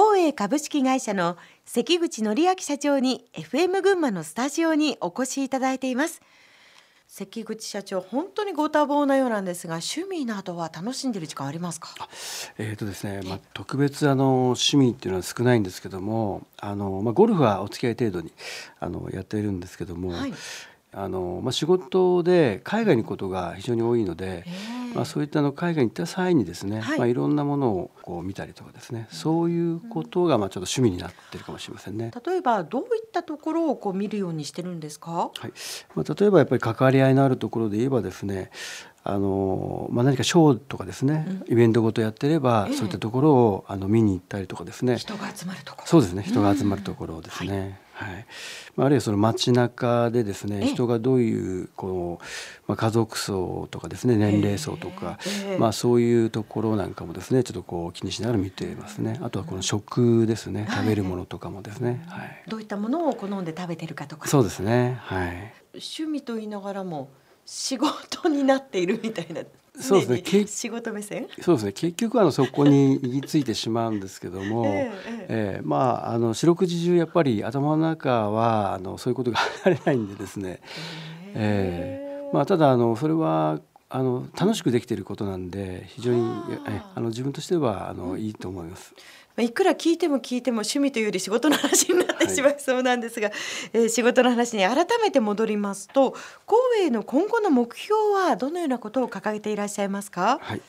光栄株式会社の関口則明社長に FM 群馬のスタジオにお越しいただいています。関口社長本当にご多忙なようなんですが趣味などは楽しんでいる時間ありますか？えーとですねまあ、特別あの趣味っていうのは少ないんですけどもあの、まあ、ゴルフはお付き合い程度にあのやっているんですけども、はい、あのまあ、仕事で海外に行くことが非常に多いので、まあ、そういったの海外に行った際にですね、はい。まあ、いろんなものをこう見たりとかですね。そういうことがまあちょっと趣味になってるかもしれませんね。例えばどういったところをこう見るようにしてるんですか、はい。まあ、例えばやっぱり関わり合いのあるところで言えばですねあのまあ、何かショーとかですね、うん、イベントごとやってれば、ええ、そういったところをあの見に行ったりとかですね。人が集まるところ。そうですね。人が集まるところですね。はい、まあ、あるいはその街中でですね人がどういうこう、まあ、家族層とかですね年齢層とか、まあ、そういうところなんかもですねちょっとこう気にしながら見ていますね。あとはこの食ですね食べるものとかもですね、はい、どういったものを好んで食べてるかとか。そうですね。はい。趣味と言いながらも仕事になっているみたいなそうですね。仕事目線？そうですね。結局あのそこに行き着いてしまうんですけども、えー、えー、まああの四六時中やっぱり頭の中はあのそういうことが 離れないんでですね。えー、えー、まあただあのそれはあの楽しくできていることなんで非常にえあの自分としてはあのいいと思います。いくら聞いても聞いても趣味というより仕事の話になってしまいそうなんですが、はい、えー、仕事の話に改めて戻りますと神戸の今後の目標はどのようなことを掲げていらっしゃいますか、はい。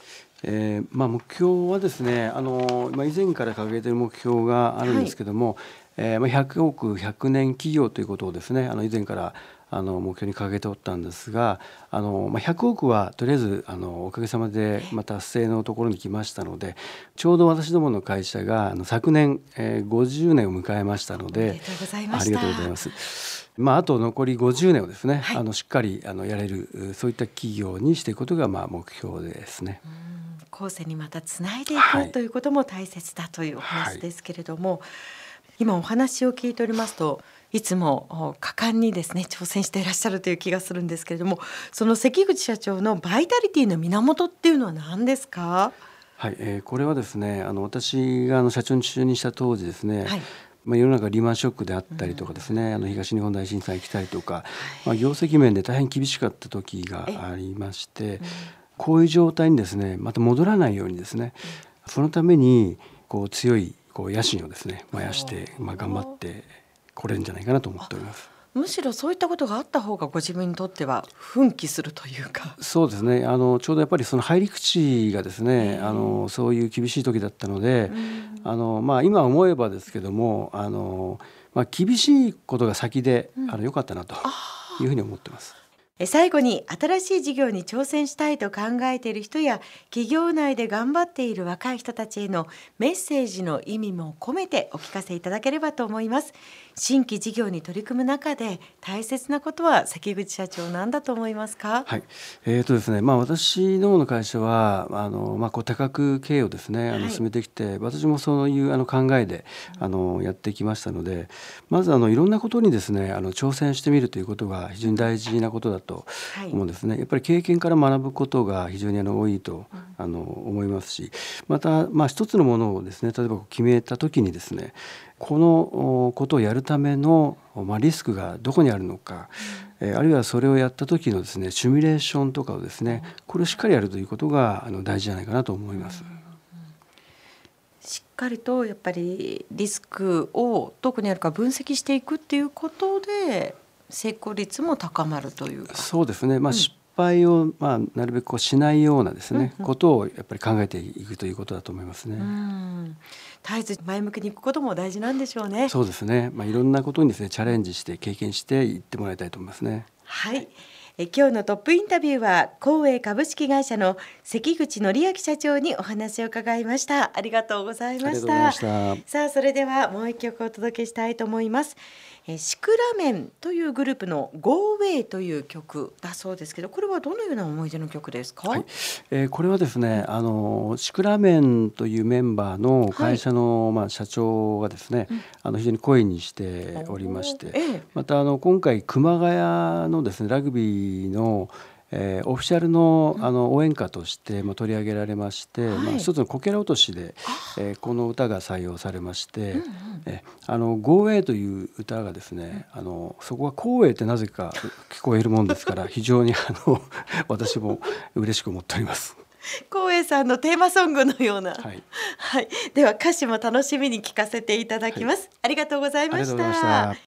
えーまあ、目標はですねあの、まあ、以前から掲げている目標があるんですけども、はい、えー、まあ、100億100年企業ということをですねあの以前からあの目標に掲げておったんですがあの、まあ、100億はとりあえずあのおかげさまで、まあ、達成のところに来ましたのでちょうど私どもの会社があの昨年、えー、50年を迎えましたのでありがとうございます。まあ、あと残り50年をですね、はい、あのしっかりあのやれるそういった企業にしていくことがまあ目標ですね。後世にまたつないでいく、はい、ということも大切だというお話ですけれども、はい、今お話を聞いておりますといつも果敢にですね挑戦していらっしゃるという気がするんですけれどもその関口社長のバイタリティの源っていうのは何ですか？はい、えー、これはですねあの私があの社長に就任した当時ですね、はい。まあ、世の中リーマンショックであったりとかですね、うん、あの東日本大震災来たりとか、はい、まあ、業績面で大変厳しかった時がありまして、うん、こういう状態にですねまた戻らないようにですね、うん、そのためにこう強いこう野心をですね燃やして、まあ、頑張ってこれるんじゃないかなと思っております。むしろそういったことがあった方がご自分にとっては奮起するというか。そうですね。あのちょうどやっぱりその入り口がですね、あのそういう厳しい時だったので、あのまあ、今思えばですけどもあの、まあ、厳しいことが先で、あの良かったなというふうに思ってます。最後に新しい事業に挑戦したいと考えている人や企業内で頑張っている若い人たちへのメッセージの意味も込めてお聞かせいただければと思います。新規事業に取り組む中で大切なことは関口社長なんだと思いますか？はい。えーとですねまあ私どもの会社はあのまあこう多角経営をですねあの進めてきて、はい、私もそういうあの考えであのやってきましたのでまずあのいろんなことにですねあの挑戦してみるということが非常に大事なことだと思うんですね。やっぱり経験から学ぶことが非常にあの多いと、あの思いますしまたまあ一つのものをですね例えば決めた時にですねこのことをやるための、まあ、リスクがどこにあるのか、えあるいはそれをやった時のですねシミュレーションとかをですねこれをしっかりやるということがあの大事じゃないかなと思います。しっかりとやっぱりリスクをどこにあるか分析していくっていうことで成功率も高まるというそうですね、まあ、失敗を、まあ、なるべくこうしないようなですね、うんうん、ことをやっぱり考えていくということだと思いますね。絶えず前向きにいくことも大事なんでしょうね。そうですね、まあ、いろんなことにですねチャレンジして経験していってもらいたいと思いますね。はいえ今日のトップインタビューは光栄株式会社の関口則明社長にお話を伺いましたありがとうございましたさあそれではもう一曲お届けしたいと思いますえシクラメンというグループの Go Way という曲だそうですけどこれはどのような思い出の曲ですか、はい、えー、これはですねあのシクラメンというメンバーの会社の、はい、まあ、社長がですね、うん、あの非常に声にしておりまして、ええ、またあの今回熊谷のですねラグビーのえー、オフィシャルのあの応援歌としてまあ取り上げられまして、はい、まあ、一つのこけら落としで、えー、この歌が採用されまして、うんうん、えあの「ゴーウェイ」という歌がですね、あのそこは「光栄」ってなぜか聞こえるもんですから 非常にあの私も嬉しく思っております。光栄さんのテーマソングのような、はい、はい、では歌詞も楽しみに聞かせていただきます、はい、ありがとうございました